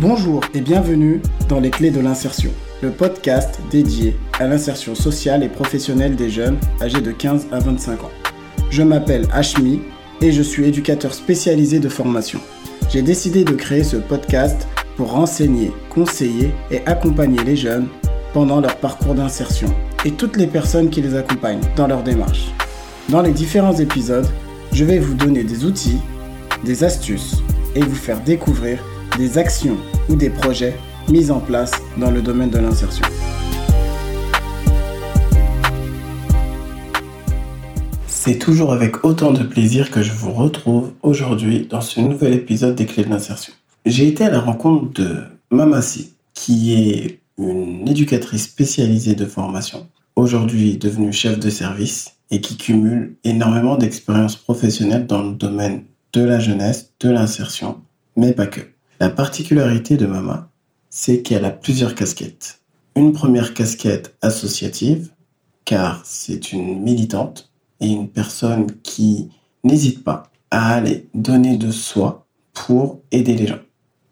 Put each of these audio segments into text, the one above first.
Bonjour et bienvenue dans Les Clés de l'insertion, le podcast dédié à l'insertion sociale et professionnelle des jeunes âgés de 15 à 25 ans. Je m'appelle Ashmi et je suis éducateur spécialisé de formation. J'ai décidé de créer ce podcast pour renseigner, conseiller et accompagner les jeunes pendant leur parcours d'insertion et toutes les personnes qui les accompagnent dans leur démarche. Dans les différents épisodes, je vais vous donner des outils, des astuces et vous faire découvrir des actions ou des projets mis en place dans le domaine de l'insertion. C'est toujours avec autant de plaisir que je vous retrouve aujourd'hui dans ce nouvel épisode des clés de l'insertion. J'ai été à la rencontre de Mamassi, qui est une éducatrice spécialisée de formation, aujourd'hui devenue chef de service et qui cumule énormément d'expériences professionnelles dans le domaine de la jeunesse, de l'insertion, mais pas que. La particularité de Mama, c'est qu'elle a plusieurs casquettes. Une première casquette associative, car c'est une militante et une personne qui n'hésite pas à aller donner de soi pour aider les gens.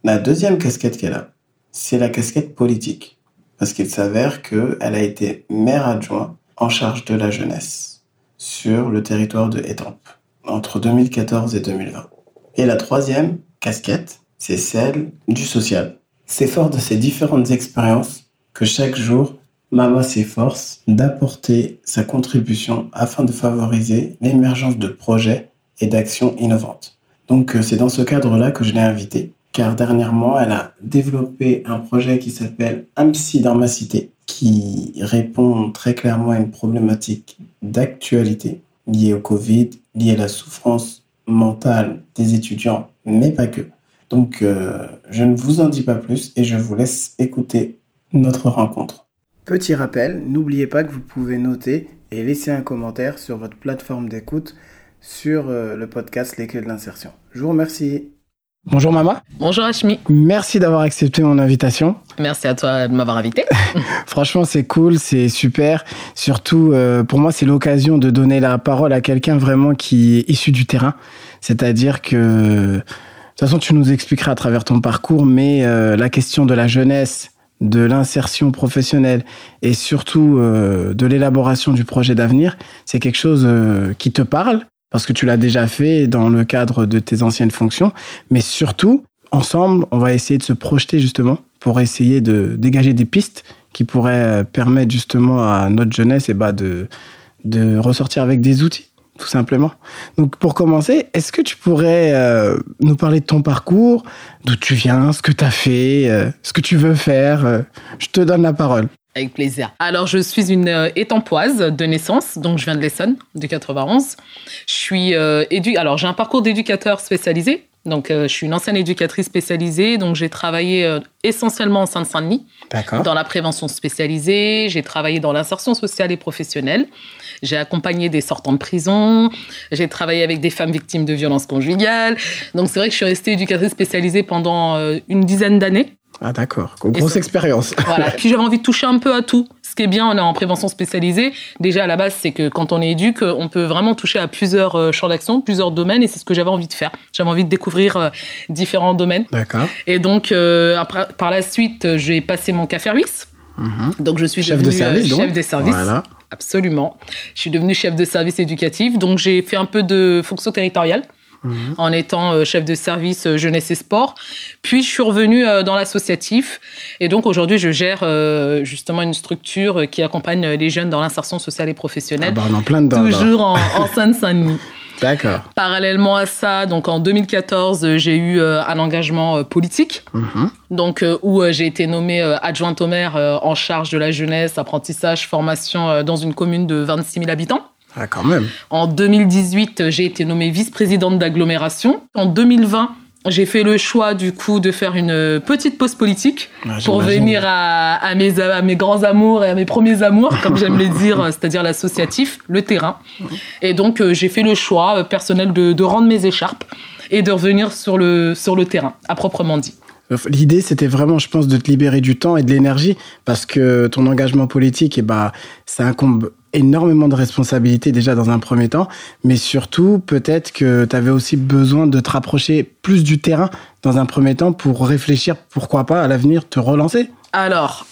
La deuxième casquette qu'elle a, c'est la casquette politique, parce qu'il s'avère qu'elle a été maire adjoint en charge de la jeunesse sur le territoire de Étampes entre 2014 et 2020. Et la troisième casquette, c'est celle du social. C'est fort de ces différentes expériences que chaque jour, Mama s'efforce d'apporter sa contribution afin de favoriser l'émergence de projets et d'actions innovantes. Donc euh, c'est dans ce cadre-là que je l'ai invitée, car dernièrement, elle a développé un projet qui s'appelle AMSI dans ma cité, qui répond très clairement à une problématique d'actualité liée au Covid, liée à la souffrance mentale des étudiants, mais pas que. Donc, euh, je ne vous en dis pas plus et je vous laisse écouter notre rencontre. Petit rappel, n'oubliez pas que vous pouvez noter et laisser un commentaire sur votre plateforme d'écoute sur euh, le podcast Les Clés de l'insertion. Je vous remercie. Bonjour Mama. Bonjour Ashmi. Merci d'avoir accepté mon invitation. Merci à toi de m'avoir invité. Franchement, c'est cool, c'est super. Surtout, euh, pour moi, c'est l'occasion de donner la parole à quelqu'un vraiment qui est issu du terrain. C'est-à-dire que toute façon, tu nous expliqueras à travers ton parcours, mais euh, la question de la jeunesse, de l'insertion professionnelle et surtout euh, de l'élaboration du projet d'avenir, c'est quelque chose euh, qui te parle parce que tu l'as déjà fait dans le cadre de tes anciennes fonctions, mais surtout, ensemble, on va essayer de se projeter justement pour essayer de dégager des pistes qui pourraient permettre justement à notre jeunesse eh bah, de, de ressortir avec des outils tout simplement. Donc pour commencer, est-ce que tu pourrais euh, nous parler de ton parcours, d'où tu viens, ce que tu as fait, euh, ce que tu veux faire euh, Je te donne la parole. Avec plaisir. Alors, je suis une étampoise de naissance, donc je viens de l'Essonne, du 91. Je suis édu... Alors, j'ai un parcours d'éducateur spécialisé. Donc, je suis une ancienne éducatrice spécialisée. Donc, j'ai travaillé essentiellement en Seine-Saint-Denis, dans la prévention spécialisée. J'ai travaillé dans l'insertion sociale et professionnelle. J'ai accompagné des sortants de prison. J'ai travaillé avec des femmes victimes de violences conjugales. Donc c'est vrai que je suis restée éducatrice spécialisée pendant euh, une dizaine d'années. Ah d'accord, grosse expérience. Voilà, puis j'avais envie de toucher un peu à tout. Qui est bien, on est en prévention spécialisée. Déjà à la base, c'est que quand on est éduque, on peut vraiment toucher à plusieurs euh, champs d'action, plusieurs domaines, et c'est ce que j'avais envie de faire. J'avais envie de découvrir euh, différents domaines. D'accord. Et donc après, par la suite, j'ai passé mon CAFERWIS. Mhm. Donc je suis chef de service, chef des services. Voilà. Absolument. Je suis devenue chef de service éducatif, donc j'ai fait un peu de fonction territoriale. Mhm. en étant euh, chef de service euh, jeunesse et sport. Puis je suis revenue euh, dans l'associatif et donc aujourd'hui je gère justement une structure qui accompagne les jeunes dans l'insertion sociale et professionnelle. Ah bah, en plein dedans. Toujours en, en Seine-Saint-Denis. D'accord. Parallèlement à ça, donc en 2014, j'ai eu un engagement politique, mhm. donc où j'ai été nommée adjointe au maire en charge de la jeunesse, apprentissage, formation dans une commune de 26 000 habitants. Ah, quand même. En 2018, j'ai été nommée vice-présidente d'agglomération. En 2020, j'ai fait le choix du coup de faire une petite pause politique pour venir à, mes, à mes grands amours et à mes premiers amours, comme j'aime les dire, c'est-à-dire l'associatif, le terrain. Et donc euh, j'ai fait le choix euh, personnel de, de, rendre mes écharpes et de revenir sur le, sur le terrain, à proprement dit. L'idée, c'était vraiment, je pense, de te libérer du temps et de l'énergie, parce que ton engagement politique, eh ben, ça incombe énormément de responsabilités déjà dans un premier temps, mais surtout peut-être que tu avais aussi besoin de te rapprocher plus du terrain dans un premier temps pour réfléchir, pourquoi pas, à l'avenir, te relancer Alors,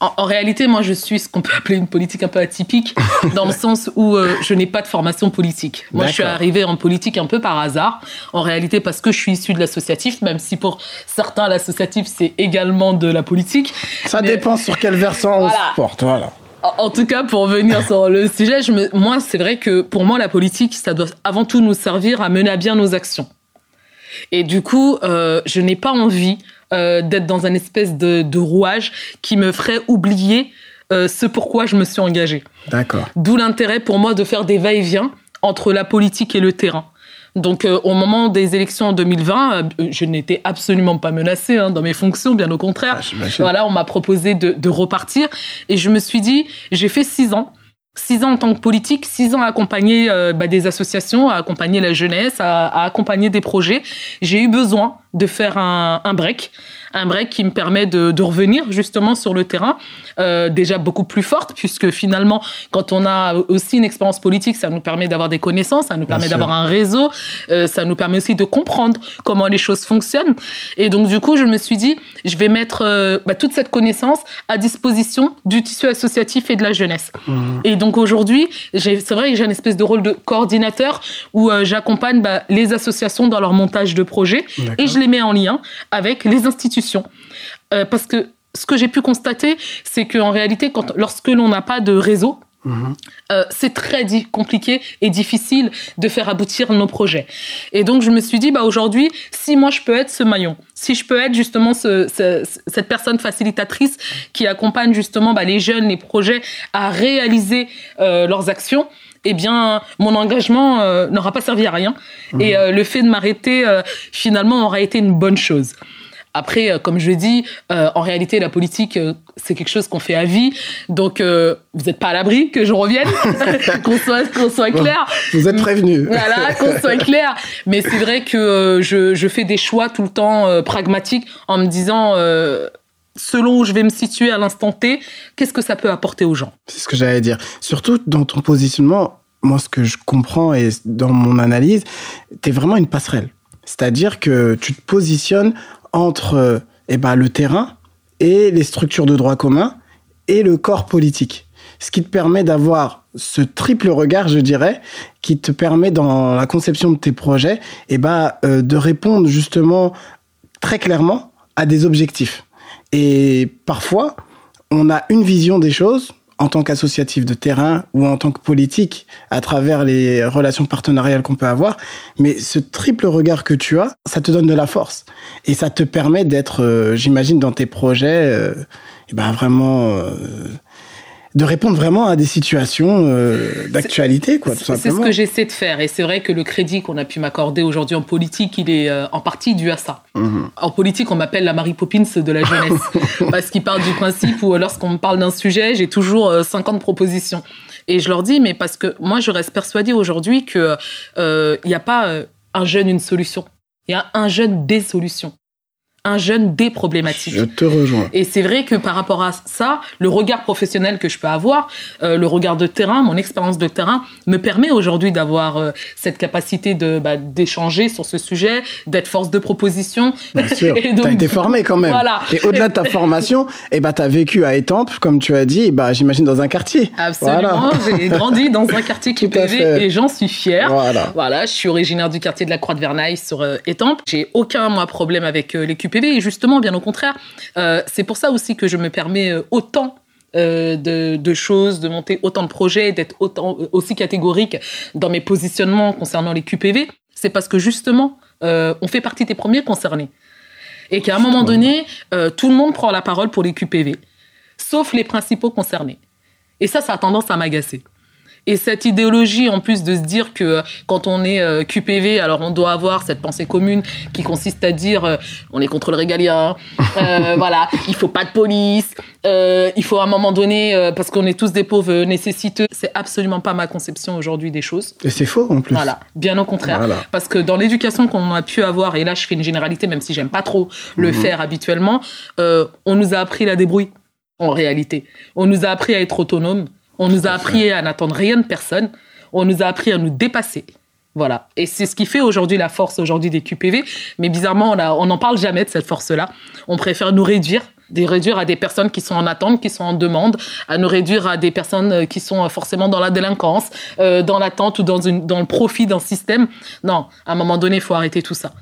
en, réalité, moi, je suis ce qu'on peut appeler une politique un peu atypique, dans le sens où euh, je n'ai pas de formation politique. Moi, je suis arrivée en politique un peu par hasard, en réalité parce que je suis issue de l'associatif, même si pour certains, l'associatif, c'est également de la politique. Ça dépend sur quel versant on se porte, voilà. En tout cas, pour revenir sur le sujet, je me... moi, c'est vrai que pour moi, la politique, ça doit avant tout nous servir à mener à bien nos actions. Et du coup, euh, je n'ai pas envie euh, d'être dans un espèce de, de, rouage qui me ferait oublier euh, ce pourquoi je me suis engagée. D'accord. D'où l'intérêt pour moi de faire des va-et-vient entre la politique et le terrain. Donc, euh, au moment des élections en 2020, euh, je n'étais absolument pas menacée hein, dans mes fonctions, bien au contraire. Ah, voilà, on m'a proposé de, de, repartir et je me suis dit, j'ai fait six ans. Six ans en tant que politique, six ans à accompagner euh, bah, des associations, à accompagner la jeunesse, à, à accompagner des projets. J'ai eu besoin de faire un, un break, un break qui me permet de, de revenir justement sur le terrain, euh, déjà beaucoup plus forte, puisque finalement, quand on a aussi une expérience politique, ça nous permet d'avoir des connaissances, ça nous permet d'avoir un réseau, euh, ça nous permet aussi de comprendre comment les choses fonctionnent. Et donc, du coup, je me suis dit, je vais mettre euh, bah, toute cette connaissance à disposition du tissu associatif et de la jeunesse. Mmh. Et donc, aujourd'hui, c'est vrai que j'ai une espèce de rôle de coordinateur où j'accompagne bah, les associations dans leur montage de projets et je les mets en lien avec les institutions. Euh, parce que ce que j'ai pu constater, c'est qu'en réalité, quand, lorsque l'on n'a pas de réseau, Mmh. Euh, c'est très compliqué et difficile de faire aboutir nos projets. Et donc je me suis dit, bah aujourd'hui, si moi je peux être ce maillon, si je peux être justement ce, ce, cette personne facilitatrice qui accompagne justement bah, les jeunes, les projets à réaliser euh, leurs actions, eh bien, mon engagement euh, n'aura pas servi à rien. Mmh. Et euh, le fait de m'arrêter, euh, finalement, aura été une bonne chose. Après, comme je dis, en réalité, la politique, c'est quelque chose qu'on fait à vie. Donc, vous n'êtes pas à l'abri que je revienne, qu'on soit, qu'on soit clair. Vous êtes prévenu. voilà, qu'on soit clair. Mais c'est vrai que je, je, fais des choix tout le temps pragmatiques en me disant selon où je vais me situer à l'instant T, qu'est-ce que ça peut apporter aux gens? C'est ce que j'allais dire. Surtout dans ton positionnement, moi, ce que je comprends et dans mon analyse, tu es vraiment une passerelle. C'est-à-dire que tu te positionnes entre eh ben, le terrain et les structures de droit commun et le corps politique. Ce qui te permet d'avoir ce triple regard, je dirais, qui te permet dans la conception de tes projets, eh ben, euh, de répondre justement très clairement à des objectifs. Et parfois, on a une vision des choses, en tant qu'associatif de terrain ou en tant que politique à travers les relations partenariales qu'on peut avoir. Mais ce triple regard que tu as, ça te donne de la force. Et ça te permet d'être, euh, j'imagine, dans tes projets, euh, et ben vraiment... Euh, de répondre vraiment à des situations euh, d'actualité, quoi, tout simplement. C'est ce que j'essaie de faire. Et c'est vrai que le crédit qu'on a pu m'accorder aujourd'hui en politique, il est euh, en partie dû à ça. Mmh. En politique, on m'appelle la Marie Poppins de la jeunesse. parce qu'il part du principe où lorsqu'on me parle d'un sujet, j'ai toujours euh, 50 propositions. Et je leur dis, mais parce que moi, je reste persuadée aujourd'hui qu'il euh, n'y a pas euh, un jeune, une solution. Il y a un jeune, des solutions un jeune des problématiques. Je te rejoins. Et c'est vrai que par rapport à ça, le regard professionnel que je peux avoir, euh, le regard de terrain, mon expérience de terrain, me permet aujourd'hui d'avoir euh, cette capacité de bah, d'échanger sur ce sujet, d'être force de proposition. Bien sûr. Tu as été formé quand même. Voilà. Et au-delà de ta formation, et eh bah, tu as vécu à Étampes, comme tu as dit, bah, j'imagine dans un quartier. Absolument. Voilà. J'ai grandi dans un quartier qui PV et j'en suis fière. Voilà. voilà. Je suis originaire du quartier de la Croix de Vernaille sur euh, Étampes. J'ai aucun moi problème avec euh, Et justement, bien au contraire, euh, c'est pour ça aussi que je me permets euh, autant euh, de, de, choses, de monter autant de projets, d'être autant aussi catégorique dans mes positionnements concernant les QPV. C'est parce que justement, euh, on fait partie des premiers concernés. Et qu'à un moment donné, tout le monde prend la parole pour les QPV, sauf les principaux concernés. Et ça, ça a tendance à m'agacer. Et cette idéologie, en plus de se dire que euh, quand on est euh, QPV, alors on doit avoir cette pensée commune qui consiste à dire euh, on est contre le régalien, euh, voilà, il faut pas de police, euh, il faut à un moment donné, parce qu'on est tous des pauvres nécessiteux, c'est absolument pas ma conception aujourd'hui des choses. Et c'est faux en plus. Voilà, bien au contraire. Voilà. Parce que dans l'éducation qu'on a pu avoir, et là je fais une généralité, même si j'aime pas trop le mmh. faire habituellement, on nous a appris la débrouille en réalité. On nous a appris à être autonome On nous a appris à n'attendre rien de personne. On nous a appris à nous dépasser. Voilà. Et c'est ce qui fait aujourd'hui la force aujourd'hui des QPV. Mais bizarrement, on n'en parle jamais de cette force-là. On préfère nous réduire de réduire à des personnes qui sont en attente, qui sont en demande, à nous réduire à des personnes euh, qui sont euh, forcément dans la délinquance, euh, dans l'attente ou dans, une, dans le profit d'un système. Non, à un moment donné, il faut arrêter tout ça.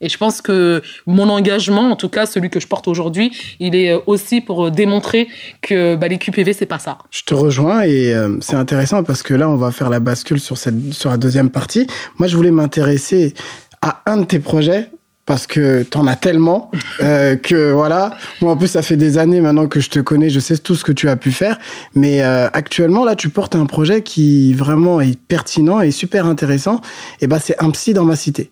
Et je pense que mon engagement, en tout cas celui que je porte aujourd'hui, il est aussi pour démontrer que bah, les QPV, c'est pas ça. Je te rejoins et c'est intéressant parce que là, on va faire la bascule sur, cette, sur la deuxième partie. Moi, je voulais m'intéresser à un de tes projets parce que t'en as tellement euh, que voilà. Moi en plus ça fait des années maintenant que je te connais, je sais tout ce que tu as pu faire, mais euh, actuellement là tu portes un projet qui vraiment est pertinent et super intéressant. Et ben c'est un psy dans ma cité.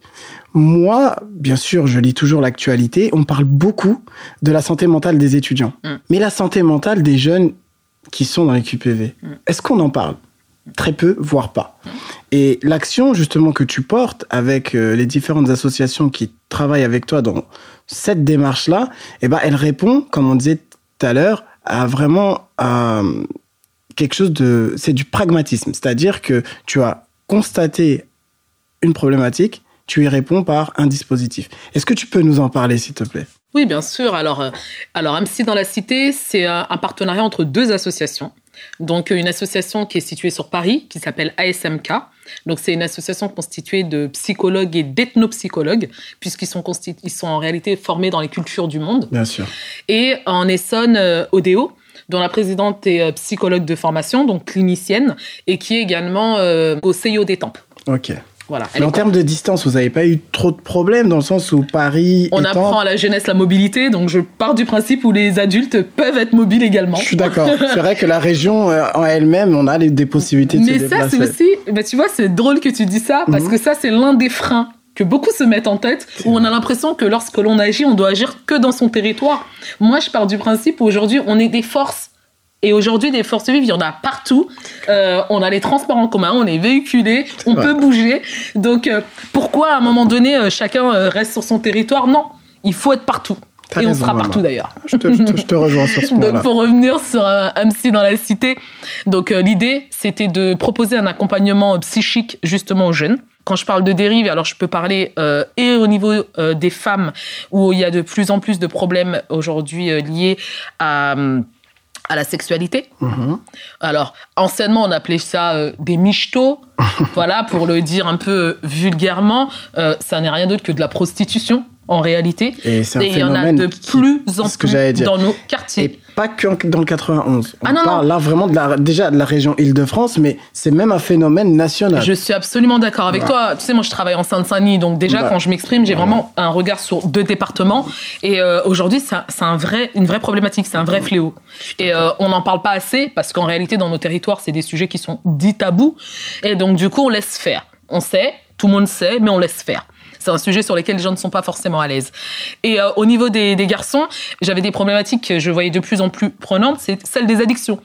Moi, bien sûr, je lis toujours l'actualité. On parle beaucoup de la santé mentale des étudiants, mm. mais la santé mentale des jeunes qui sont dans les QPV. Mm. Est-ce qu'on en parle? Très peu, voire pas. Et l'action justement que tu portes avec euh, les différentes associations qui travaillent avec toi dans cette démarche-là, eh ben, elle répond, comme on disait tout à l'heure, à vraiment quelque chose de... C'est du pragmatisme. C'est-à-dire que tu as constaté une problématique, tu y réponds par un dispositif. Est-ce que tu peux nous en parler, s'il te plaît? Oui, bien sûr. Alors, euh, alors MC dans la Cité, c'est un partenariat entre deux associations. Donc, une association qui est située sur Paris, qui s'appelle ASMK. Donc, c'est une association constituée de psychologues et d'ethnopsychologues, puisqu'ils sont, ils sont en réalité formés dans les cultures du monde. Bien sûr. Et en Essonne, euh, Odeo, dont la présidente est euh, psychologue de formation, donc clinicienne, et qui est également euh, au CIO des Tempes. Ok. Voilà. en termes de distance, vous n'avez pas eu trop de problèmes dans le sens où Paris. On apprend à la jeunesse la mobilité, donc je pars du principe où les adultes peuvent être mobiles également. Je suis d'accord. c'est vrai que la région euh, en elle-même, on a des possibilités de Mais se déplacer. Mais ça, c'est aussi. Bah, tu vois, c'est drôle que tu dis ça parce mhm. que ça, c'est l'un des freins que beaucoup se mettent en tête, où on a l'impression que lorsque l'on agit, on doit agir que dans son territoire. Moi, je pars du principe où aujourd'hui, on est des forces et aujourd'hui, des forces vives, il y en a partout. Euh, on a les transports en commun, on est véhiculé, on peut bouger. Donc, euh, pourquoi à un moment donné, euh, chacun reste sur son territoire? Non, il faut être partout. Et on sera partout d'ailleurs. Je te, rejoins sur ce point-là. Donc pour revenir sur un MC dans la cité, donc l'idée c'était de proposer un accompagnement psychique justement aux jeunes. Quand je parle de dérive, alors je peux parler et au niveau des femmes où il y a de plus en plus de problèmes aujourd'hui liés à à la sexualité. Alors, anciennement, on appelait ça euh, des michtos. voilà, pour le dire un peu vulgairement, euh, ça n'est rien d'autre que de la prostitution en réalité. Et, il y en a de plus en plus dans nos quartiers. Et pas que dans le 91. On ah parle là vraiment de la, déjà de la région Île-de-France, mais c'est même un phénomène national. Je suis absolument d'accord avec toi. Tu sais, moi je travaille en Seine-Saint-Denis, donc déjà quand je m'exprime, j'ai vraiment un regard sur deux départements. Et euh, aujourd'hui, c'est un vrai, une vraie problématique, c'est un vrai fléau. Et euh, on n'en parle pas assez parce qu'en réalité, dans nos territoires, c'est des sujets qui sont dits tabous. Et donc du coup, on laisse faire. On sait, tout le monde sait, mais on laisse faire. C'est un sujet sur lequel les gens ne sont pas forcément à l'aise. Et euh, au niveau des, garçons, j'avais des problématiques que je voyais de plus en plus prenantes, c'est celle des addictions.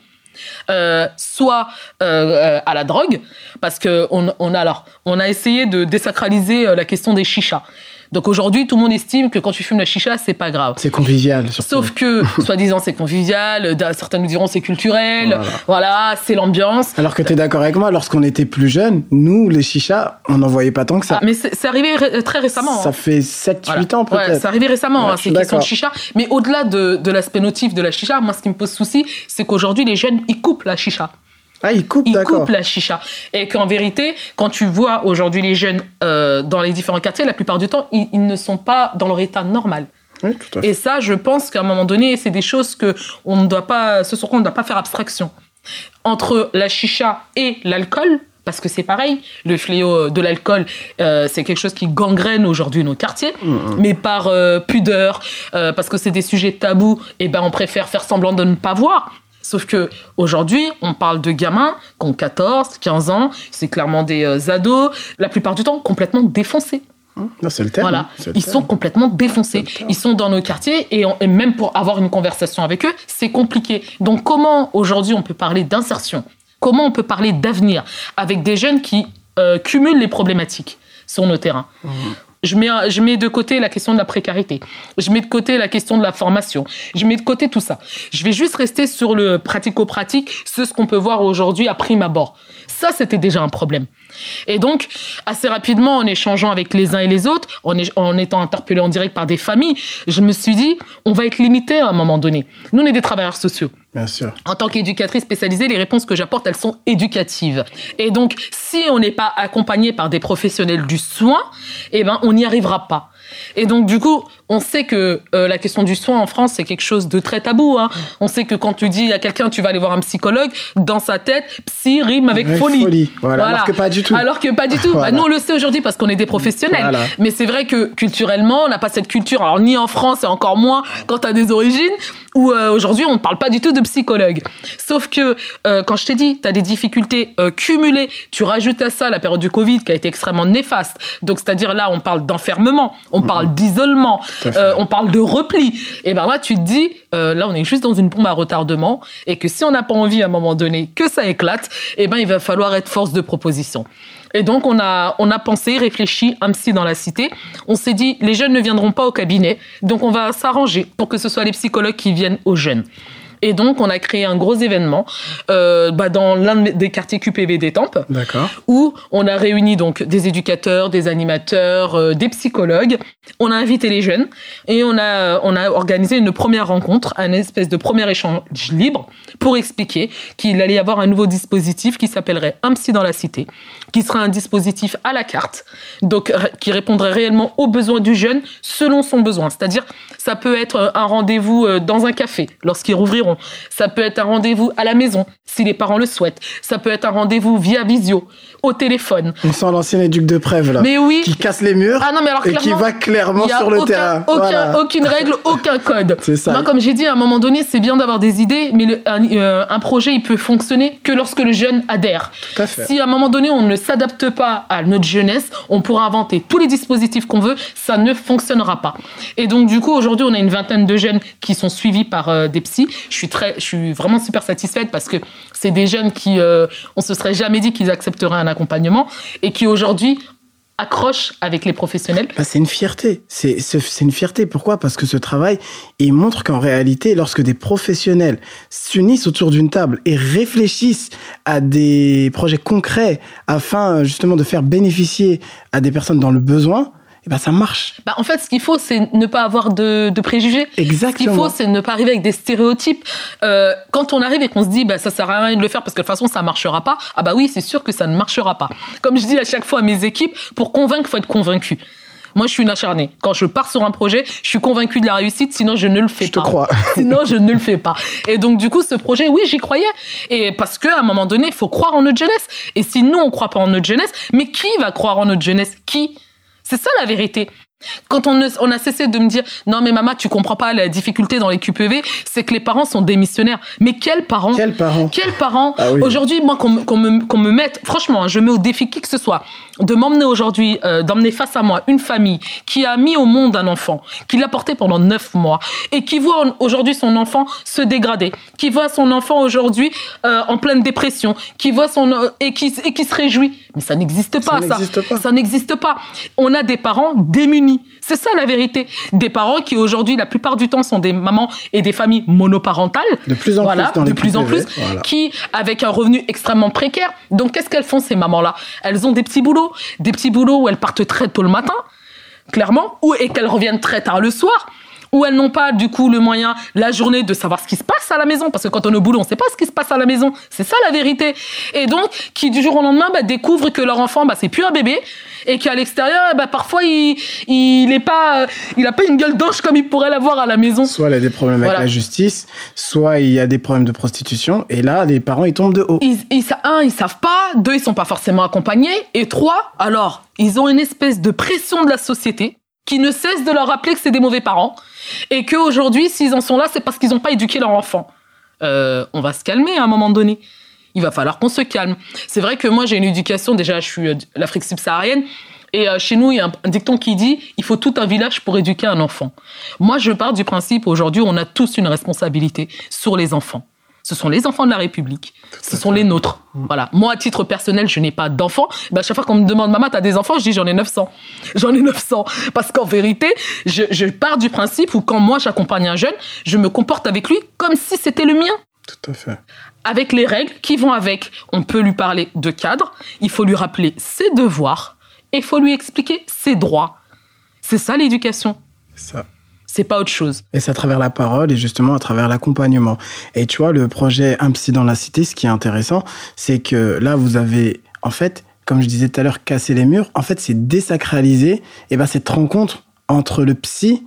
Euh, soit euh, à la drogue, parce que on, on, a alors on a essayé de désacraliser la question des chichas. Donc aujourd'hui, tout le monde estime que quand tu fumes la chicha, c'est pas grave. C'est convivial. Surtout. Sauf que, soi-disant, c'est convivial. Certains nous diront c'est culturel. Voilà, c'est l'ambiance. Alors que tu es d'accord avec moi, lorsqu'on était plus jeunes, nous, les chichas, on n'en voyait pas tant que ça. Ah, mais c'est arrivé très récemment. Ça hein. fait 7-8 ans peut-être. Ouais, c'est arrivé récemment, hein, ces questions de chicha. Mais au-delà de, de l'aspect notif de la chicha, moi, ce qui me pose souci, c'est qu'aujourd'hui, les jeunes, ils coupent la chicha. Ah, ils coupent, ils coupent la chicha. Et qu'en vérité, quand tu vois aujourd'hui les jeunes euh, dans les différents quartiers, la plupart du temps, ils, ne sont pas dans leur état normal. Oui, tout à fait. Et ça, je pense qu'à un moment donné, c'est des choses que on ne doit pas, ce sur quoi on ne doit pas faire abstraction. Entre la chicha et l'alcool, parce que c'est pareil, le fléau de l'alcool, euh, c'est quelque chose qui gangrène aujourd'hui nos quartiers, mm, mm. mais par euh, pudeur, parce que c'est des sujets tabous, et eh ben on préfère faire semblant de ne pas voir. Sauf que aujourd'hui, on parle de gamins qui ont 14, 15 ans, c'est clairement des euh, ados, la plupart du temps complètement défoncés. Hein c'est le terme. Voilà, ils sont complètement défoncés. Ils sont dans nos quartiers et, même pour avoir une conversation avec eux, c'est compliqué. Donc comment aujourd'hui on peut parler d'insertion? Comment on peut parler d'avenir avec des jeunes qui euh, cumulent les problématiques sur nos terrains? Mmh. Je mets, je mets de côté la question de la précarité. Je mets de côté la question de la formation. Je mets de côté tout ça. Je vais juste rester sur le pratico-pratique, ce qu'on peut voir aujourd'hui à prime abord. Ça, c'était déjà un problème. Et donc, assez rapidement, en échangeant avec les uns et les autres, en, en étant interpellé en direct par des familles, je me suis dit, on va être limité à un moment donné. Nous, on est des travailleurs sociaux. Bien sûr. En tant qu'éducatrice spécialisée, les réponses que j'apporte, elles sont éducatives. Et donc, si on n'est pas accompagné par des professionnels du soin, eh ben, on n'y arrivera pas. Et donc, du coup, on sait que euh, la question du soin en France, c'est quelque chose de très tabou. Hein. On sait que quand tu dis à quelqu'un, tu vas aller voir un psychologue, dans sa tête, psy rime avec folie. folie. Voilà. Alors que pas du tout. Alors que pas du tout. Bah, nous, on le sait aujourd'hui parce qu'on est des professionnels. Mais c'est vrai que culturellement, on n'a pas cette culture. Alors, ni en France et encore moins quand tu as des origines, où euh, aujourd'hui, on ne parle pas du tout de psychologue. Sauf que, euh, quand je t'ai dit, tu as des difficultés cumulées, tu rajoutes à ça la période du Covid qui a été extrêmement néfaste. Donc, c'est-à-dire là, on parle d'enfermement, on parle mmh. d'isolement, euh, on parle de repli. Et ben là, tu te dis, euh, là, on est juste dans une bombe à retardement et que si on n'a pas envie à un moment donné que ça éclate, et ben il va falloir être force de proposition. Et donc, on a, on a pensé, réfléchi un psy dans la cité. On s'est dit, les jeunes ne viendront pas au cabinet, donc on va s'arranger pour que ce soit les psychologues qui viennent aux jeunes. Et donc, on a créé un gros événement euh, bah, dans l'un des quartiers QPV d'Étampes, où on a réuni donc des éducateurs, des animateurs, euh, des psychologues. On a invité les jeunes et on a on a organisé une première rencontre, un espèce de premier échange libre pour expliquer qu'il allait y avoir un nouveau dispositif qui s'appellerait Un psy dans la cité, qui sera un dispositif à la carte, donc qui répondrait réellement aux besoins du jeune selon son besoin. C'est-à-dire, ça peut être un rendez-vous euh, dans un café lorsqu'ils rouvriront ça peut être un rendez-vous à la maison, si les parents le souhaitent. Ça peut être un rendez-vous via visio, au téléphone. On sent l'ancien éduc de Prève, là. Mais oui. Qui casse les murs. Ah non, mais alors, et qui va clairement sur le terrain. Aucun, Aucune règle, aucun code. C'est ça. Moi, comme j'ai dit, à un moment donné, c'est bien d'avoir des idées, mais le, un, euh, un, projet, il peut fonctionner que lorsque le jeune adhère. Tout à fait. Si à un moment donné, on ne s'adapte pas à notre jeunesse, on pourra inventer tous les dispositifs qu'on veut, ça ne fonctionnera pas. Et donc, du coup, aujourd'hui, on a une vingtaine de jeunes qui sont suivis par euh, des psys. Je suis très, je suis vraiment super satisfaite parce que c'est des jeunes qui, euh, on se serait jamais dit qu'ils accepteraient un accompagnement et qui aujourd'hui accrochent avec les professionnels. Bah, c'est une fierté. C'est une fierté. Pourquoi? Parce que ce travail, il montre qu'en réalité, lorsque des professionnels s'unissent autour d'une table et réfléchissent à des projets concrets afin justement de faire bénéficier à des personnes dans le besoin, bah, ça marche. Bah, en fait, ce qu'il faut, c'est ne pas avoir de, de préjugés. Exactement. Ce qu'il faut, c'est ne pas arriver avec des stéréotypes. Euh, quand on arrive et qu'on se dit, bah, ça sert à rien de le faire parce que de toute façon, ça marchera pas. Ah bah oui, c'est sûr que ça ne marchera pas. Comme je dis à chaque fois à mes équipes, pour convaincre, faut être convaincu. Moi, je suis une acharnée. Quand je pars sur un projet, je suis convaincue de la réussite, sinon je ne le fais je pas. Je te crois. sinon, je ne le fais pas. Et donc, du coup, ce projet, oui, j'y croyais. Et parce qu'à un moment donné, il faut croire en notre jeunesse. Et si nous, on croit pas en notre jeunesse, mais qui va croire en notre jeunesse? Qui? C'est ça la vérité. Quand on, on, a cessé de me dire non mais maman tu comprends pas la difficulté dans les QPV, c'est que les parents sont démissionnaires. Mais quels parents? Quels parents? Quels parents? Ah oui. Aujourd'hui moi qu'on qu me, qu me mette franchement je mets au défi qui que ce soit de m'emmener aujourd'hui euh, d'emmener face à moi une famille qui a mis au monde un enfant, qui l'a porté pendant neuf mois et qui voit aujourd'hui son enfant se dégrader, qui voit son enfant aujourd'hui euh, en pleine dépression, qui voit son euh, et qui et qui se réjouit. Mais ça n'existe pas ça. Pas. ça n'existe pas. On a des parents démunis c'est ça la vérité. Des parents qui aujourd'hui, la plupart du temps, sont des mamans et des familles monoparentales. De plus en voilà, plus. Dans de plus en plus. Voilà. Qui, avec un revenu extrêmement précaire. Donc, qu'est-ce qu'elles font, ces mamans-là? Elles ont des petits boulots. Des petits boulots où elles partent très tôt le matin, clairement, ou, et qu'elles reviennent très tard le soir où elles n'ont pas du coup le moyen la journée de savoir ce qui se passe à la maison parce que quand on est au boulot on sait pas ce qui se passe à la maison c'est ça la vérité et donc qui du jour au lendemain bah, découvrent que leur enfant bah, c'est plus un bébé et qu'à l'extérieur bah, parfois il il est pas il a pas une gueule d'ange comme il pourrait l'avoir à la maison soit il a des problèmes voilà. avec la justice soit il y a des problèmes de prostitution et là les parents ils tombent de haut ils, ils, un ils savent pas deux ils sont pas forcément accompagnés et trois alors ils ont une espèce de pression de la société qui ne cesse de leur rappeler que c'est des mauvais parents et qu'aujourd'hui, s'ils en sont là, c'est parce qu'ils n'ont pas éduqué leur enfant. Euh, on va se calmer à un moment donné. Il va falloir qu'on se calme. C'est vrai que moi, j'ai une éducation, déjà, je suis euh, l'Afrique subsaharienne, et euh, chez nous, il y a un, dicton qui dit il faut tout un village pour éduquer un enfant. Moi, je pars du principe aujourd'hui, on a tous une responsabilité sur les enfants ce sont les enfants de la République, ce sont les nôtres. Mm. Voilà. Moi, à titre personnel, je n'ai pas d'enfants. Ben, à chaque fois qu'on me demande, maman, t'as des enfants, je dis, j'en ai 900. J'en ai 900. Parce qu'en vérité, je, je pars du principe où quand moi j'accompagne un jeune, je me comporte avec lui comme si c'était le mien. Tout à fait. Avec les règles qui vont avec. On peut lui parler de cadre, il faut lui rappeler ses devoirs, et il faut lui expliquer ses droits. C'est ça l'éducation. Ça. C'est pas autre chose. Et c'est à travers la parole et justement à travers l'accompagnement. Et tu vois, le projet Un psy dans la cité, ce qui est intéressant, c'est que là, vous avez, en fait, comme je disais tout à l'heure, cassé les murs. En fait, c'est désacraliser et ben, cette rencontre entre le psy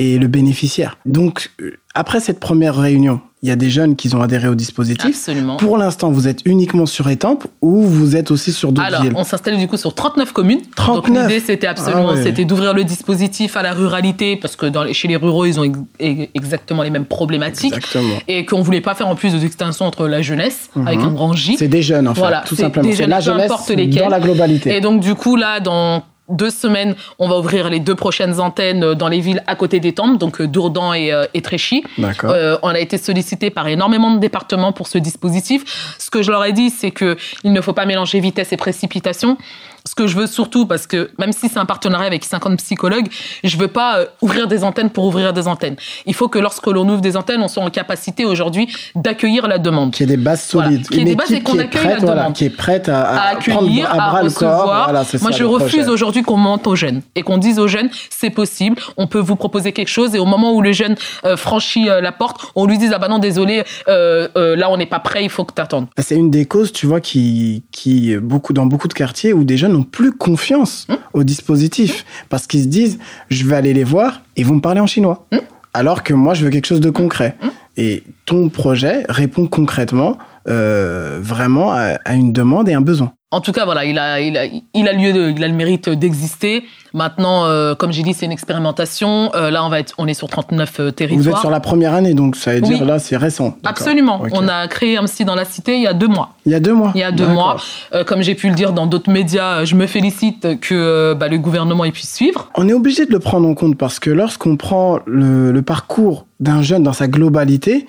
et le bénéficiaire. Donc, euh, après cette première réunion, il y a des jeunes qui ont adhéré au dispositif. Absolument. Pour l'instant, vous êtes uniquement sur Étampes ou vous êtes aussi sur d'autres Alors, villes on s'installe du coup sur 39 communes. 39. Donc l'idée, c'était absolument, Ah ouais. c'était d'ouvrir le dispositif à la ruralité parce que dans les- chez les ruraux, ils ont ex- ex- exactement les mêmes problématiques. Exactement. Et qu'on voulait pas faire en plus de distinction entre la jeunesse, avec un grand J. C'est des jeunes, en fait, Voilà, tout simplement. C'est la jeunesse dans la globalité. Et donc, du coup, là, dans deux semaines, on va ouvrir les deux prochaines antennes euh, dans les villes à côté des temples, donc euh, Dourdan et, euh, et Tréchy. D'accord. Euh, on a été sollicité par énormément de départements pour ce dispositif. Ce que je leur ai dit, c'est que il ne faut pas mélanger vitesse et précipitation. Ce que je veux surtout, parce que même si c'est un partenariat avec 50 psychologues, je veux pas euh, ouvrir des antennes pour ouvrir des antennes. Il faut que lorsque l'on ouvre des antennes, on soit en capacité aujourd'hui d'accueillir la demande. Qui est des bases Voilà. solides. Qui est Une des bases et qu'on accueille prête, la voilà, demande. qui est prête à, à à accueillir, prendre à à bras le corps. recevoir. Voilà, c'est Moi, ça, je le refuse aujourd'hui qu'on mente aux jeunes et qu'on dise aux jeunes, c'est possible, on peut vous proposer quelque chose et au moment où le jeune euh, franchit euh, la porte, on lui dise, ah bah non, désolé, là, on n'est pas prêt, il faut que tu attendes. C'est une des causes, tu vois, qui, qui beaucoup dans beaucoup de quartiers où des jeunes n'ont plus confiance Hum. au dispositif parce qu'ils se disent, je vais aller les voir, ils vont me parler en chinois, Hum. alors que moi, je veux quelque chose de concret. Et ton projet répond concrètement, euh, vraiment à, à une demande et un besoin. En tout cas, voilà, il a, il a, il a lieu, de, il a le mérite d'exister. Maintenant, euh, comme j'ai dit, c'est une expérimentation. Euh, là, on va être, on est sur 39 euh, territoires. Vous êtes sur la première année, donc ça veut Oui. dire là, c'est récent. Absolument. On a créé un psy dans la cité il y a deux mois. Il y a deux mois. Il y a deux mois. Comme j'ai pu le dire dans d'autres médias, je me félicite que bah, le gouvernement y puisse suivre. On est obligé de le prendre en compte parce que lorsqu'on prend le, le parcours d'un jeune dans sa globalité,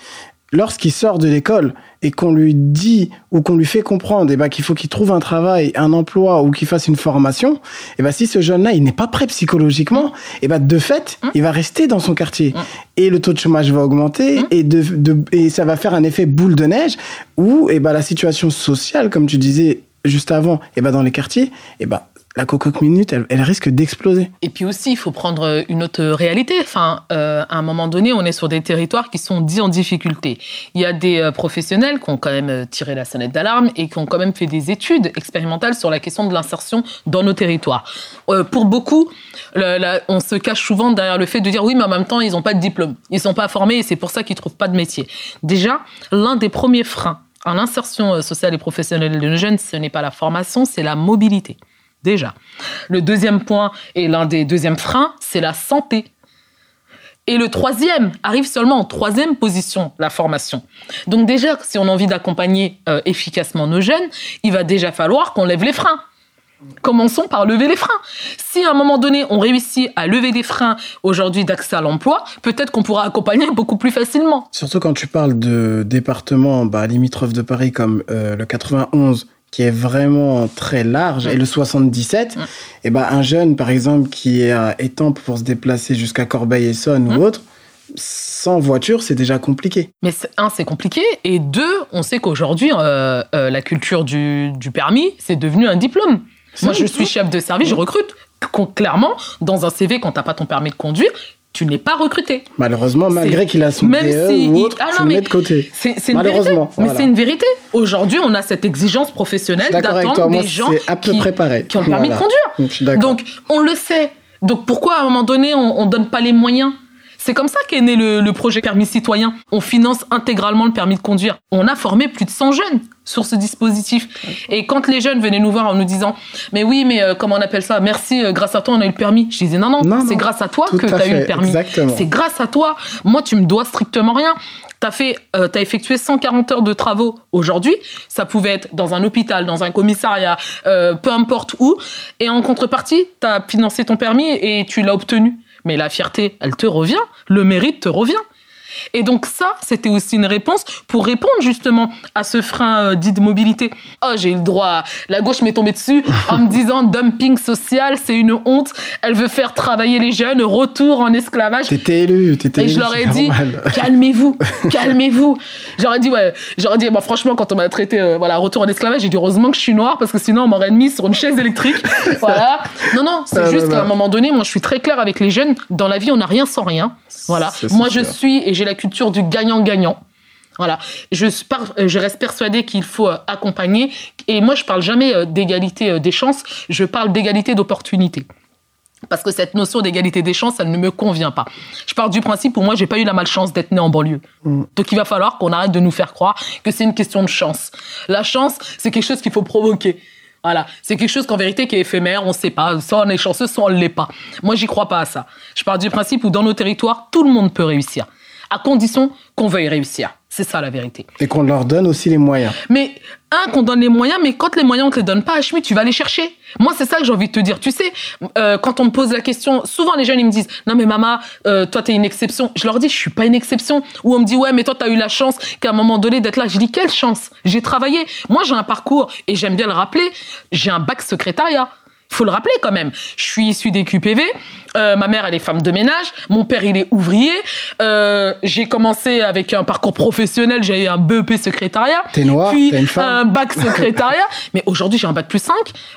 lorsqu'il sort de l'école et qu'on lui dit ou qu'on lui fait comprendre eh ben, qu'il faut qu'il trouve un travail, un emploi ou qu'il fasse une formation, eh ben, si ce jeune-là il n'est pas prêt psychologiquement, eh ben, de fait, Mmh. il va rester dans son quartier et le taux de chômage va augmenter Mmh. et, de, de- et ça va faire un effet boule de neige où eh ben, la situation sociale, comme tu disais juste avant, eh ben, dans les quartiers, eh ben, la cocotte minute, elle, risque d'exploser. Et puis aussi, il faut prendre euh, une autre réalité. Enfin, euh, à un moment donné, on est sur des territoires qui sont dits en difficulté. Il y a des euh, professionnels qui ont quand même tiré la sonnette d'alarme et qui ont quand même fait des études expérimentales sur la question de l'insertion dans nos territoires. Pour beaucoup, on se cache souvent derrière le fait de dire oui, mais en même temps, ils n'ont pas de diplôme, ils sont pas formés et c'est pour ça qu'ils trouvent pas de métier. Déjà, l'un des premiers freins à l'insertion euh, sociale et professionnelle de nos jeunes, ce n'est pas la formation, c'est la mobilité. Déjà. Le deuxième point et l'un des deuxièmes freins, c'est la santé. Et le troisième arrive seulement en troisième position, la formation. Donc déjà, si on a envie d'accompagner euh, efficacement nos jeunes, il va déjà falloir qu'on lève les freins. Commençons par lever les freins. Si à un moment donné, on réussit à lever des freins aujourd'hui d'accès à l'emploi, peut-être qu'on pourra accompagner beaucoup plus facilement. Surtout quand tu parles de départements bah, limitrophes de Paris comme euh, le 91 qui est vraiment très large et le 77, Mm. et ben un jeune par exemple qui est à Étampes pour se déplacer jusqu'à Corbeil-Essonnes Mm. ou autre, sans voiture c'est déjà compliqué. Mais un, c'est compliqué, et deux, on sait qu'aujourd'hui, euh, euh, la culture du, du permis, c'est devenu un diplôme. Moi, je suis chef de service, je recrute. Clairement, dans un CV, quand t'as pas ton permis de conduire, tu n'es pas recruté. Malheureusement, malgré qu'il a son Même DE si ou il- Ah non, tu le mais mets de côté. C'est c'est une vérité. Malheureusement, Mais voilà. c'est une vérité. Aujourd'hui, on a cette exigence professionnelle d'attendre moi des gens à peu qui, ont le permis de conduire. Donc, on le sait. Donc, pourquoi à un moment donné, on, on donne pas les moyens C'est comme ça qu'est né le, le projet permis citoyen. On finance intégralement le permis de conduire. On a formé plus de 100 jeunes sur ce dispositif. Et quand les jeunes venaient nous voir en nous disant, mais oui, mais euh, comment on appelle ça? Merci, euh, grâce à toi, on a eu le permis. Je disais, non, non, Non, c'est grâce à toi que tu as eu le permis. exactement. C'est grâce à toi. Moi, tu me dois strictement rien. T'as fait, euh, t'as effectué 140 heures de travaux aujourd'hui. Ça pouvait être dans un hôpital, dans un commissariat, euh, peu importe où. Et en contrepartie, t'as financé ton permis et tu l'as obtenu. Mais la fierté, elle te revient. Le mérite te revient. Et donc ça, c'était aussi une réponse pour répondre justement à ce frein euh, dit de mobilité. Oh, j'ai eu le droit. La gauche m'est tombée dessus en me disant dumping social, c'est une honte. Elle veut faire travailler les jeunes, retour en esclavage. T'étais élu, t'étais Et élu. je leur ai dit, calmez-vous, calmez-vous. J'aurais dit, ouais, j'aurais dit, bah, franchement, quand on m'a traité, euh, voilà, retour en esclavage, j'ai dit, heureusement que je suis noire parce que sinon on m'aurait mis sur une chaise électrique. voilà. Non, non, c'est Ah, juste bah, bah. qu'à un moment donné, moi, je suis très claire avec les jeunes. Dans la vie, on n'a rien sans rien. Voilà. Moi, je suis et j'ai la culture du gagnant-gagnant. Voilà. Je, par- je reste persuadée qu'il faut euh, accompagner. Et moi, je parle jamais euh, d'égalité euh, des chances. Je parle d'égalité d'opportunité. Parce que cette notion d'égalité des chances, elle ne me convient pas. Je pars du principe où moi, j'ai pas eu la malchance d'être né en banlieue. Mm. Donc, il va falloir qu'on arrête de nous faire croire que c'est une question de chance. La chance, c'est quelque chose qu'il faut provoquer. Voilà, c'est quelque chose qu'en vérité qui est éphémère, on sait pas, soit on est chanceux, soit on l'est pas. Moi, j'y crois pas à ça. Je pars du principe où dans nos territoires, tout le monde peut réussir, à condition qu'on veuille réussir. C'est ça la vérité. Et qu'on leur donne aussi les moyens. Mais un, qu'on donne les moyens, mais quand les moyens on te les donne pas, Hachmi, tu vas les chercher. Moi, c'est ça que j'ai envie de te dire. Tu sais, euh, quand on me pose la question, souvent les jeunes ils me disent non mais maman, euh, toi t'es une exception. Je leur dis je suis pas une exception. Ou on me dit ouais mais toi t'as eu la chance qu'à un moment donné d'être là. Je dis quelle chance? J'ai travaillé. Moi j'ai un parcours et j'aime bien le rappeler. J'ai un bac secrétariat. Faut le rappeler quand même. Je suis issu des QPV. Euh, ma mère, elle est femme de ménage. Mon père, il est ouvrier. Euh, j'ai commencé avec un parcours professionnel. J'ai eu un BEP secrétariat. T'es noire, Puis t'es une femme. un bac secrétariat. Mais aujourd'hui, j'ai un bac plus 5.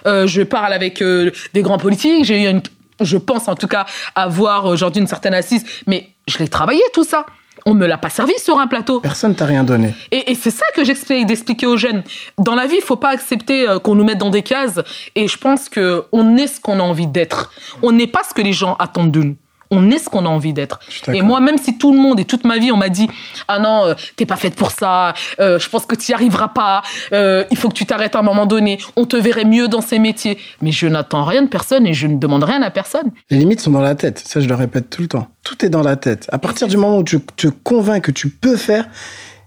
Euh, je parle avec des grands politiques. J'ai eu une, je pense en tout cas avoir aujourd'hui une certaine assise. Mais je l'ai travaillé tout ça. On me l'a pas servi sur un plateau. Personne t'a rien donné. Et, et c'est ça que j'explique d'expliquer aux jeunes. Dans la vie, il faut pas accepter euh, qu'on nous mette dans des cases. Et je pense que on est ce qu'on a envie d'être. On n'est pas ce que les gens attendent de nous. On est ce qu'on a envie d'être. Et moi, même si tout le monde et toute ma vie, on m'a dit ah non, euh, t'es pas faite pour ça. euh, je pense que tu y arriveras pas. euh, il faut que tu t'arrêtes à un moment donné. On te verrait mieux dans ces métiers. Mais je n'attends rien de personne et je ne demande rien à personne. Les limites sont dans la tête. Ça, je le répète tout le temps. Tout est dans la tête. À partir du moment où tu te convaincs que tu peux faire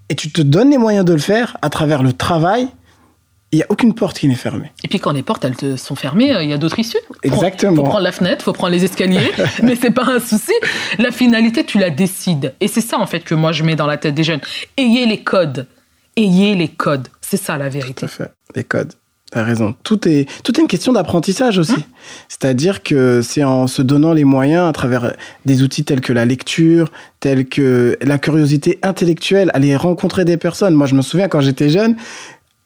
et tu te donnes les moyens de le faire à travers le travail, il n'y a aucune porte qui n'est fermée. Et puis quand les portes elles sont fermées, euh, il y a d'autres issues. Exactement. Faut prendre la fenêtre, faut prendre les escaliers, mais c'est pas un souci. La finalité, tu la décides. Et c'est ça en fait que moi je mets dans la tête des jeunes. Ayez les codes. Ayez les codes. C'est ça la Tout vérité. à fait. Les codes. T'as raison. Tout est, tout est une question d'apprentissage aussi. C'est-à-dire que c'est en se donnant les moyens à travers des outils tels que la lecture, tels que la curiosité intellectuelle, aller rencontrer des personnes. Moi, je me souviens quand j'étais jeune,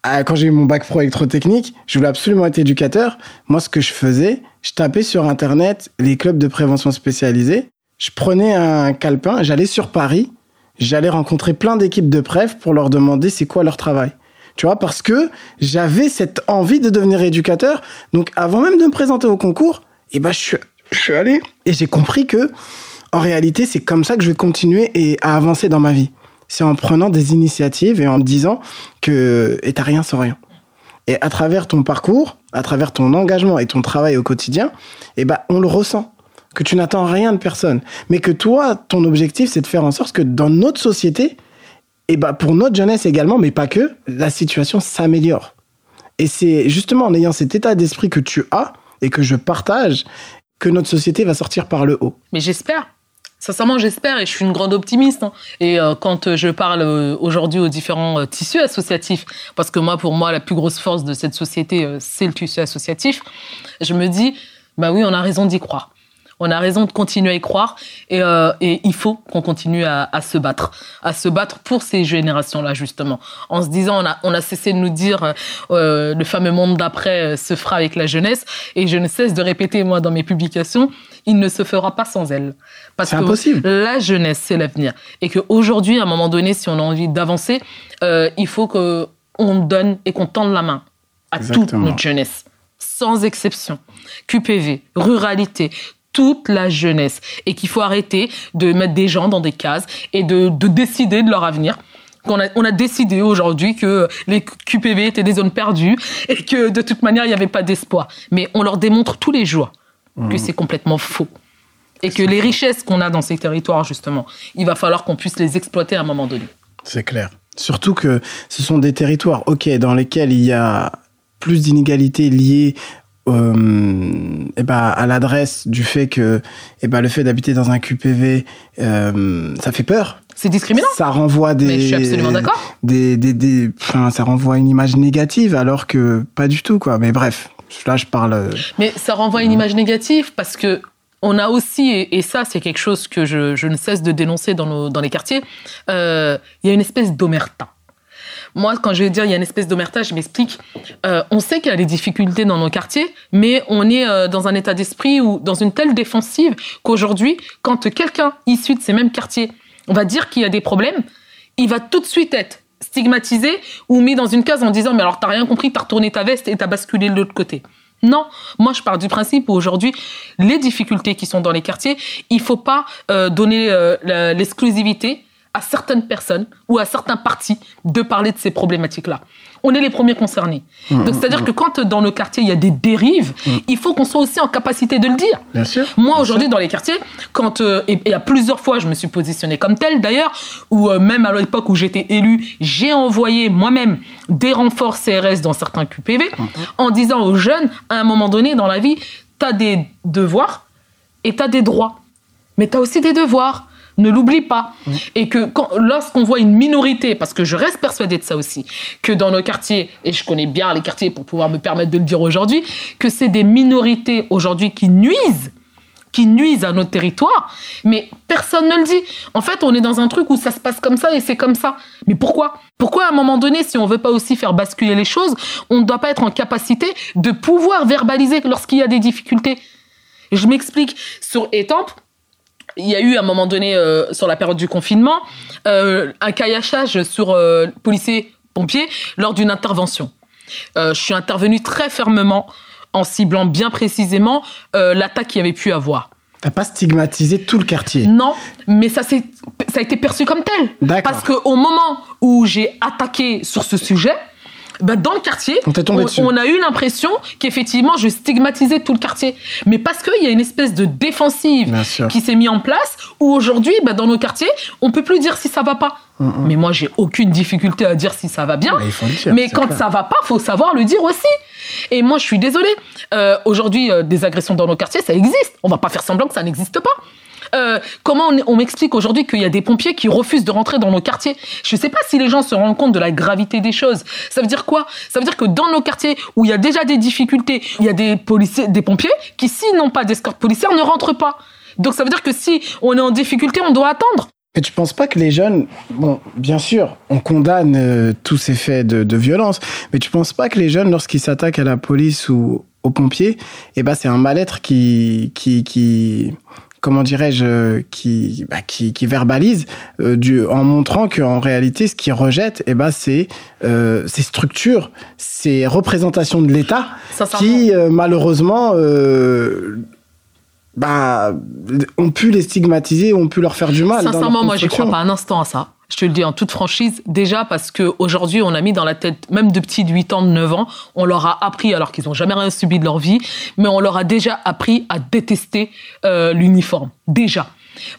quand j'ai eu mon bac pro électrotechnique, je voulais absolument être éducateur. Moi, ce que je faisais, je tapais sur Internet les clubs de prévention spécialisés. Je prenais un calepin, j'allais sur Paris, j'allais rencontrer plein d'équipes de préf pour leur demander c'est quoi leur travail. Tu vois, parce que j'avais cette envie de devenir éducateur. Donc, avant même de me présenter au concours, eh ben, je suis, je suis allé et j'ai compris que, en réalité, c'est comme ça que je vais continuer et à avancer dans ma vie. C'est en prenant des initiatives et en disant que, et t'as rien sans rien. Et à travers ton parcours, à travers ton engagement et ton travail au quotidien, eh ben, on le ressent. Que tu n'attends rien de personne. Mais que toi, ton objectif, c'est de faire en sorte que dans notre société, et bah pour notre jeunesse également, mais pas que, la situation s'améliore. Et c'est justement en ayant cet état d'esprit que tu as et que je partage que notre société va sortir par le haut. Mais j'espère. Sincèrement, j'espère et je suis une grande optimiste. hein. Et euh, quand euh, je parle euh, aujourd'hui aux différents tissus associatifs, parce que moi, pour moi, la plus grosse force de cette société, c'est le tissu associatif, je me dis, bah oui, on a raison d'y croire. On a raison de continuer à y croire et, euh, et il faut qu'on continue à, à se battre, à se battre pour ces générations-là justement. En se disant, on a, on a cessé de nous dire euh, euh, le fameux monde d'après se fera avec la jeunesse et je ne cesse de répéter moi dans mes publications, il ne se fera pas sans elle. Parce que impossible. la jeunesse, c'est l'avenir. Et qu'aujourd'hui, à un moment donné, si on a envie d'avancer, euh, il faut qu'on donne et qu'on tende la main à toute notre jeunesse, sans exception. QPV, ruralité, toute la jeunesse. Et qu'il faut arrêter de mettre des gens dans des cases et de, de décider de leur avenir. Qu'on a, on a décidé aujourd'hui que les QPV étaient des zones perdues et que de toute manière, il n'y avait pas d'espoir. Mais on leur démontre tous les jours que c'est complètement faux. Et que les richesses qu'on a dans ces territoires, justement, il va falloir qu'on puisse les exploiter à un moment donné. C'est clair. Surtout que ce sont des territoires, ok, dans lesquels il y a plus d'inégalités liées euh, eh ben, à l'adresse du fait que eh ben, le fait d'habiter dans un QPV, euh, ça fait peur. c'est discriminant. Ça renvoie des. Mais je suis absolument d'accord. Des, des, des, enfin, ça renvoie une image négative, alors que pas du tout, quoi. Mais bref, là, je parle. euh, Mais ça renvoie une image négative parce que on a aussi, et, et ça c'est quelque chose que je, je ne cesse de dénoncer dans, nos, dans les quartiers, euh, il y a une espèce d'omerta. Moi, quand je vais dire il y a une espèce d'omerta, je m'explique. Euh, on sait qu'il y a des difficultés dans nos quartiers, mais on est euh, dans un état d'esprit ou dans une telle défensive qu'aujourd'hui, quand quelqu'un issu de ces mêmes quartiers va dire qu'il y a des problèmes, il va tout de suite être stigmatisé ou mis dans une case en disant mais alors t'as rien compris, t'as retourné ta veste et t'as basculé de l'autre côté. Non, moi je pars du principe où aujourd'hui les difficultés qui sont dans les quartiers, il faut pas euh, donner l'exclusivité à certaines personnes ou à certains partis de parler de ces problématiques-là. On est les premiers concernés. Donc c'est-à-dire que quand dans nos quartiers il y a des dérives, il faut qu'on soit aussi en capacité de le dire. Bien sûr. Moi, aujourd'hui, dans les quartiers, quand euh, et, et à plusieurs fois, je me suis positionnée comme telle, d'ailleurs, ou euh, même à l'époque où j'étais élue, j'ai envoyé moi-même des renforts CRS dans certains QPV, en disant aux jeunes, à un moment donné dans la vie, t'as des devoirs et t'as des droits, mais t'as aussi des devoirs. Ne l'oublie pas. Et que lorsqu'on voit une minorité, parce que je reste persuadée de ça aussi, que dans nos quartiers, et je connais bien les quartiers pour pouvoir me permettre de le dire aujourd'hui, que c'est des minorités aujourd'hui qui nuisent qui nuisent à notre territoire, mais personne ne le dit. En fait, on est dans un truc où ça se passe comme ça et c'est comme ça. Mais pourquoi? Pourquoi à un moment donné, si on veut pas aussi faire basculer les choses, on ne doit pas être en capacité de pouvoir verbaliser lorsqu'il y a des difficultés? Je m'explique. Sur Étampes, il y a eu à un moment donné, euh, sur la période du confinement, euh, un caillachage sur euh, policiers pompiers lors d'une intervention. Euh, je suis intervenue très fermement en ciblant bien précisément l'attaque qu'il y avait pu avoir. T'as pas stigmatisé tout le quartier? Non, mais ça, ça a été perçu comme tel. Parce qu'au moment où j'ai attaqué sur ce sujet, bah, dans le quartier, On a eu l'impression qu'effectivement, je stigmatisais tout le quartier. Mais parce qu'il y a une espèce de défensive qui s'est mise en place, où aujourd'hui, bah, dans nos quartiers, on peut plus dire si ça va pas. Mais moi, j'ai aucune difficulté à dire si ça va bien. Mais dire, quand clair. ça va pas, faut savoir le dire aussi. Et moi, je suis désolée. Euh, Aujourd'hui, euh, des agressions dans nos quartiers, ça existe. On va pas faire semblant que ça n'existe pas. Euh, comment on, m'explique aujourd'hui qu'il y a des pompiers qui refusent de rentrer dans nos quartiers? Je sais pas si les gens se rendent compte de la gravité des choses. Ça veut dire quoi? Ça veut dire que dans nos quartiers où il y a déjà des difficultés, il y a des pompiers qui, s'ils n'ont pas d'escorte policière, ne rentrent pas. Donc ça veut dire que si on est en difficulté, on doit attendre. Mais tu penses pas que les jeunes, bon, bien sûr, on condamne euh, tous ces faits de, violence, mais tu penses pas que les jeunes, lorsqu'ils s'attaquent à la police ou aux pompiers, eh ben c'est un mal-être qui, comment dirais-je, qui, bah, qui, qui verbalise euh, du, en montrant qu'en réalité, ce qu'ils rejettent, eh ben c'est euh, ces structures, ces représentations de l'État qui euh, malheureusement euh, bah, ont pu les stigmatiser, ont pu leur faire du mal. dans Sincèrement, moi, construction. crois pas un instant à ça. Je te le dis en toute franchise. Déjà parce que aujourd'hui, on a mis dans la tête, même de petits de 8 ans, de 9 ans, on leur a appris, alors qu'ils n'ont jamais rien subi de leur vie, mais on leur a déjà appris à détester euh, l'uniforme. Déjà.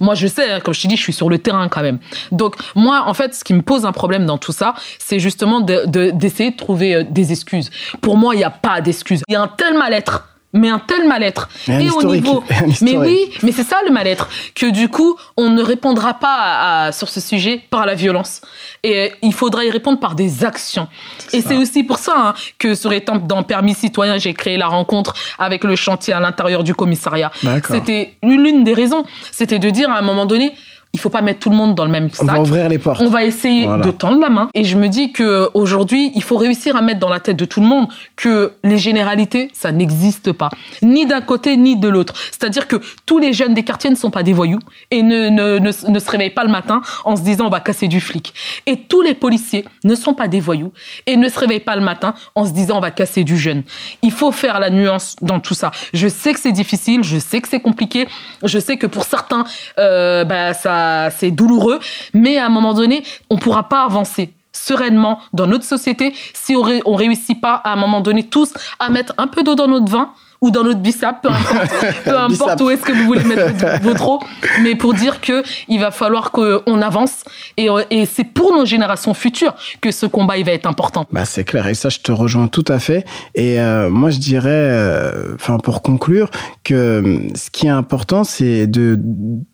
Moi, je sais, hein, comme je te dis, je suis sur le terrain quand même. Donc, moi, en fait, ce qui me pose un problème dans tout ça, c'est justement de- de- d'essayer de, trouver euh, des excuses. Pour moi, il n'y a pas d'excuses. Il y a un tel mal-être. Mais un tel mal-être. Et un Et au niveau. Mais oui, mais c'est ça le mal-être. Que du coup, on ne répondra pas à- à- sur ce sujet par la violence. Et euh, il faudra y répondre par des actions. Et c'est aussi pour ça hein, que sur Étampes, dans Permis Citoyen, j'ai créé la rencontre avec le chantier à l'intérieur du commissariat. C'était l'une des raisons. C'était de dire à un moment donné, il faut pas mettre tout le monde dans le même On sac. va ouvrir les portes. On va essayer Voilà. de tendre la main. Et je me dis que aujourd'hui, il faut réussir à mettre dans la tête de tout le monde que les généralités, ça n'existe pas. Ni d'un côté, ni de l'autre. C'est-à-dire que tous les jeunes des quartiers ne sont pas des voyous et ne, ne, ne, ne se réveillent pas le matin en se disant on va casser du flic. Et tous les policiers ne sont pas des voyous et ne se réveillent pas le matin en se disant on va casser du jeune. Il faut faire la nuance dans tout ça. Je sais que c'est difficile, je sais que c'est compliqué, je sais que pour certains, euh, bah, ça, c'est douloureux, mais à un moment donné, on pourra pas avancer sereinement dans notre société si on, ré- on réussit pas à un moment donné tous à mettre un peu d'eau dans notre vin ou dans notre bissap, peu importe, peu importe Bissap. où est-ce que vous voulez mettre votre, eau, mais pour dire que il va falloir qu'on avance et, euh, et c'est pour nos générations futures que ce combat il va être important. Bah, c'est clair, et ça, je te rejoins tout à fait. Et euh, moi, je dirais, euh, enfin, pour conclure, que ce qui est important, c'est de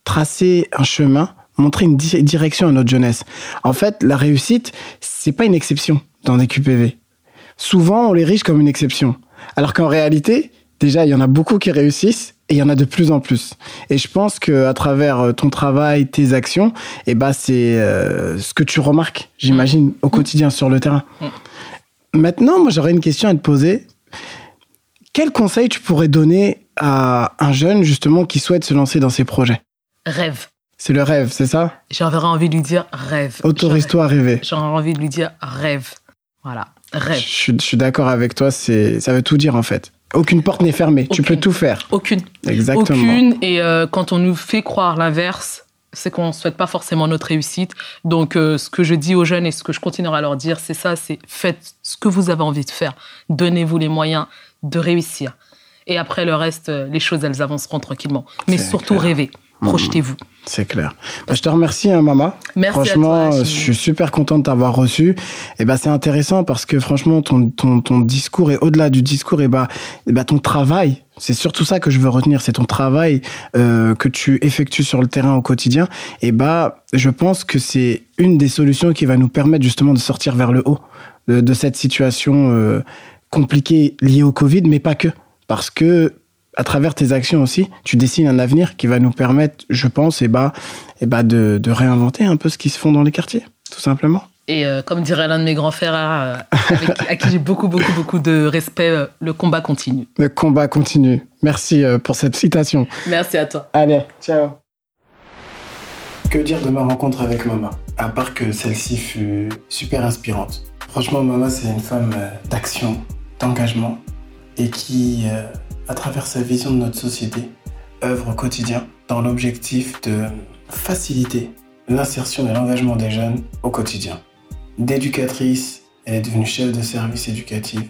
tracer un chemin montrer une direction à notre jeunesse. En fait, la réussite, c'est pas une exception dans des QPV. Souvent, on les riche comme une exception. Alors qu'en réalité, déjà, il y en a beaucoup qui réussissent et il y en a de plus en plus. Et je pense que à travers euh, ton travail, tes actions, et eh ben c'est euh, ce que tu remarques, j'imagine, au quotidien sur le terrain. Maintenant, moi, j'aurais une question à te poser. Quel conseil tu pourrais donner à un jeune justement qui souhaite se lancer dans ses projets? Rêve. C'est le rêve, c'est ça? J'aurais envie de lui dire rêve. Autorise-toi à rêver. J'aurais envie de lui dire rêve. Voilà, rêve. Je, je suis d'accord avec toi, ça veut tout dire en fait. Aucune porte n'est fermée, tu peux tout faire. Aucune. Exactement. Aucune. Et euh, quand on nous fait croire l'inverse, c'est qu'on ne souhaite pas forcément notre réussite. Donc, euh, ce que je dis aux jeunes et ce que je continuerai à leur dire, c'est ça, c'est faites ce que vous avez envie de faire. Donnez-vous les moyens de réussir. Et après, le reste, euh, les choses, elles avanceront tranquillement. Mais surtout, rêvez. Projetez-vous. C'est clair. Bah, je te remercie, hein, Mama. Merci franchement, à toi, je suis super content de t'avoir reçu. Et bah, c'est intéressant parce que franchement, ton, ton, ton discours et au-delà du discours, et bah, et bah, ton travail, c'est surtout ça que je veux retenir, c'est ton travail euh, que tu effectues sur le terrain au quotidien. Et bah, je pense que c'est une des solutions qui va nous permettre justement de sortir vers le haut de, de cette situation euh, compliquée liée au Covid, mais pas que. Parce que à travers tes actions aussi, tu dessines un avenir qui va nous permettre, je pense, et bah, et bah de, de, réinventer un peu ce qui se font dans les quartiers, tout simplement. Et euh, comme dirait l'un de mes grands frères, euh, avec, à qui j'ai beaucoup, beaucoup, beaucoup de respect, euh, le combat continue. Le combat continue. Merci euh, pour cette citation. Merci à toi. Allez, ciao. Que dire de ma rencontre avec Mama À part que celle-ci fut super inspirante. Franchement, Mama, c'est une femme euh, d'action, d'engagement, et qui euh, à travers sa vision de notre société, œuvre au quotidien dans l'objectif de faciliter l'insertion et l'engagement des jeunes au quotidien. D'éducatrice, elle est devenue chef de service éducatif.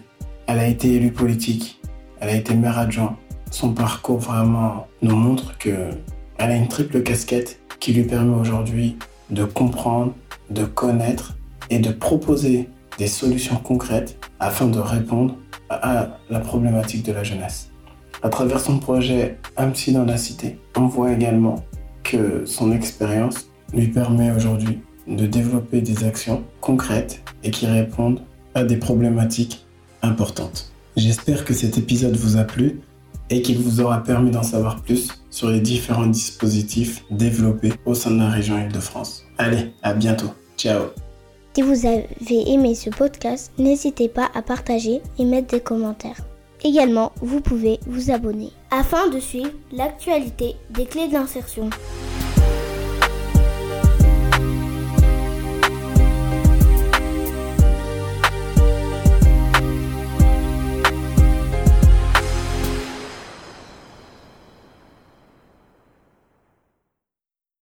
Elle a été élue politique. Elle a été maire adjoint. Son parcours vraiment nous montre que elle a une triple casquette qui lui permet aujourd'hui de comprendre, de connaître et de proposer des solutions concrètes afin de répondre à la problématique de la jeunesse. À travers son projet Un dans la cité, on voit également que son expérience lui permet aujourd'hui de développer des actions concrètes et qui répondent à des problématiques importantes. J'espère que cet épisode vous a plu et qu'il vous aura permis d'en savoir plus sur les différents dispositifs développés au sein de la région Île-de-France. Allez, à bientôt. Ciao. Si vous avez aimé ce podcast, n'hésitez pas à partager et mettre des commentaires. Également, vous pouvez vous abonner afin de suivre l'actualité des clés d'insertion.